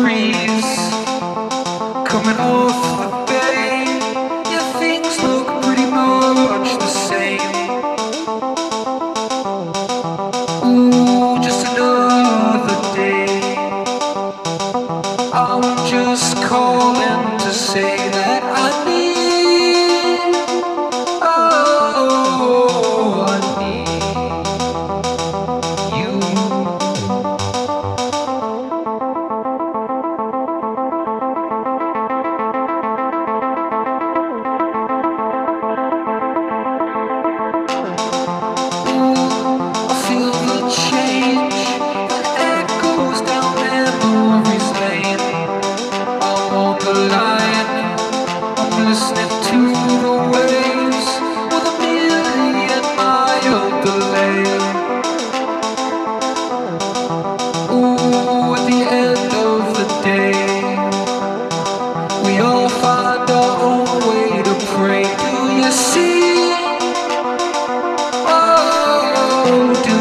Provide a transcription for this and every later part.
trees coming off. to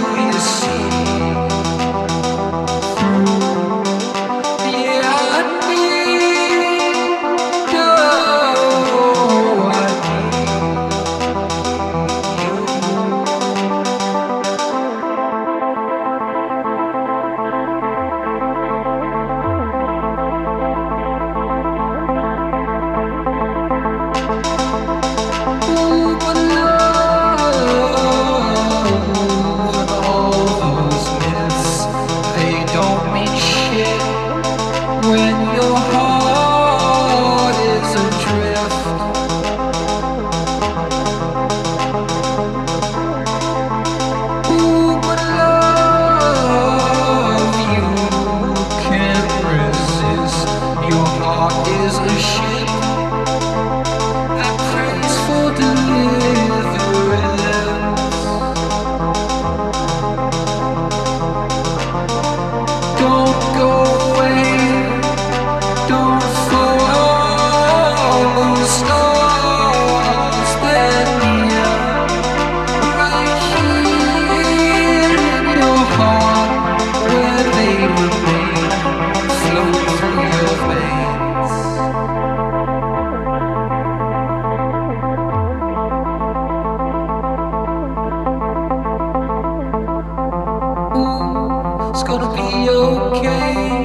It's gonna be okay,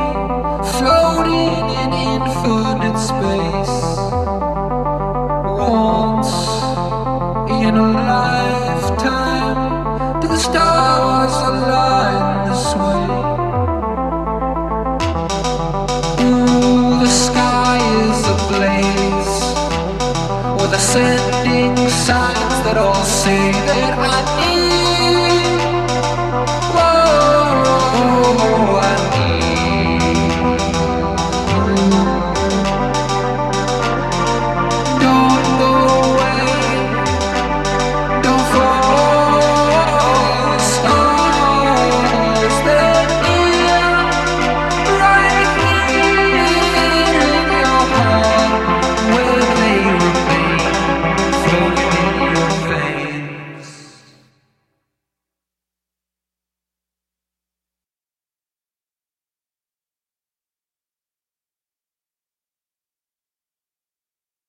floating in infinite space. Once in a lifetime, do the stars align this way? Ooh, the sky is ablaze with ascending signs that all say that I need.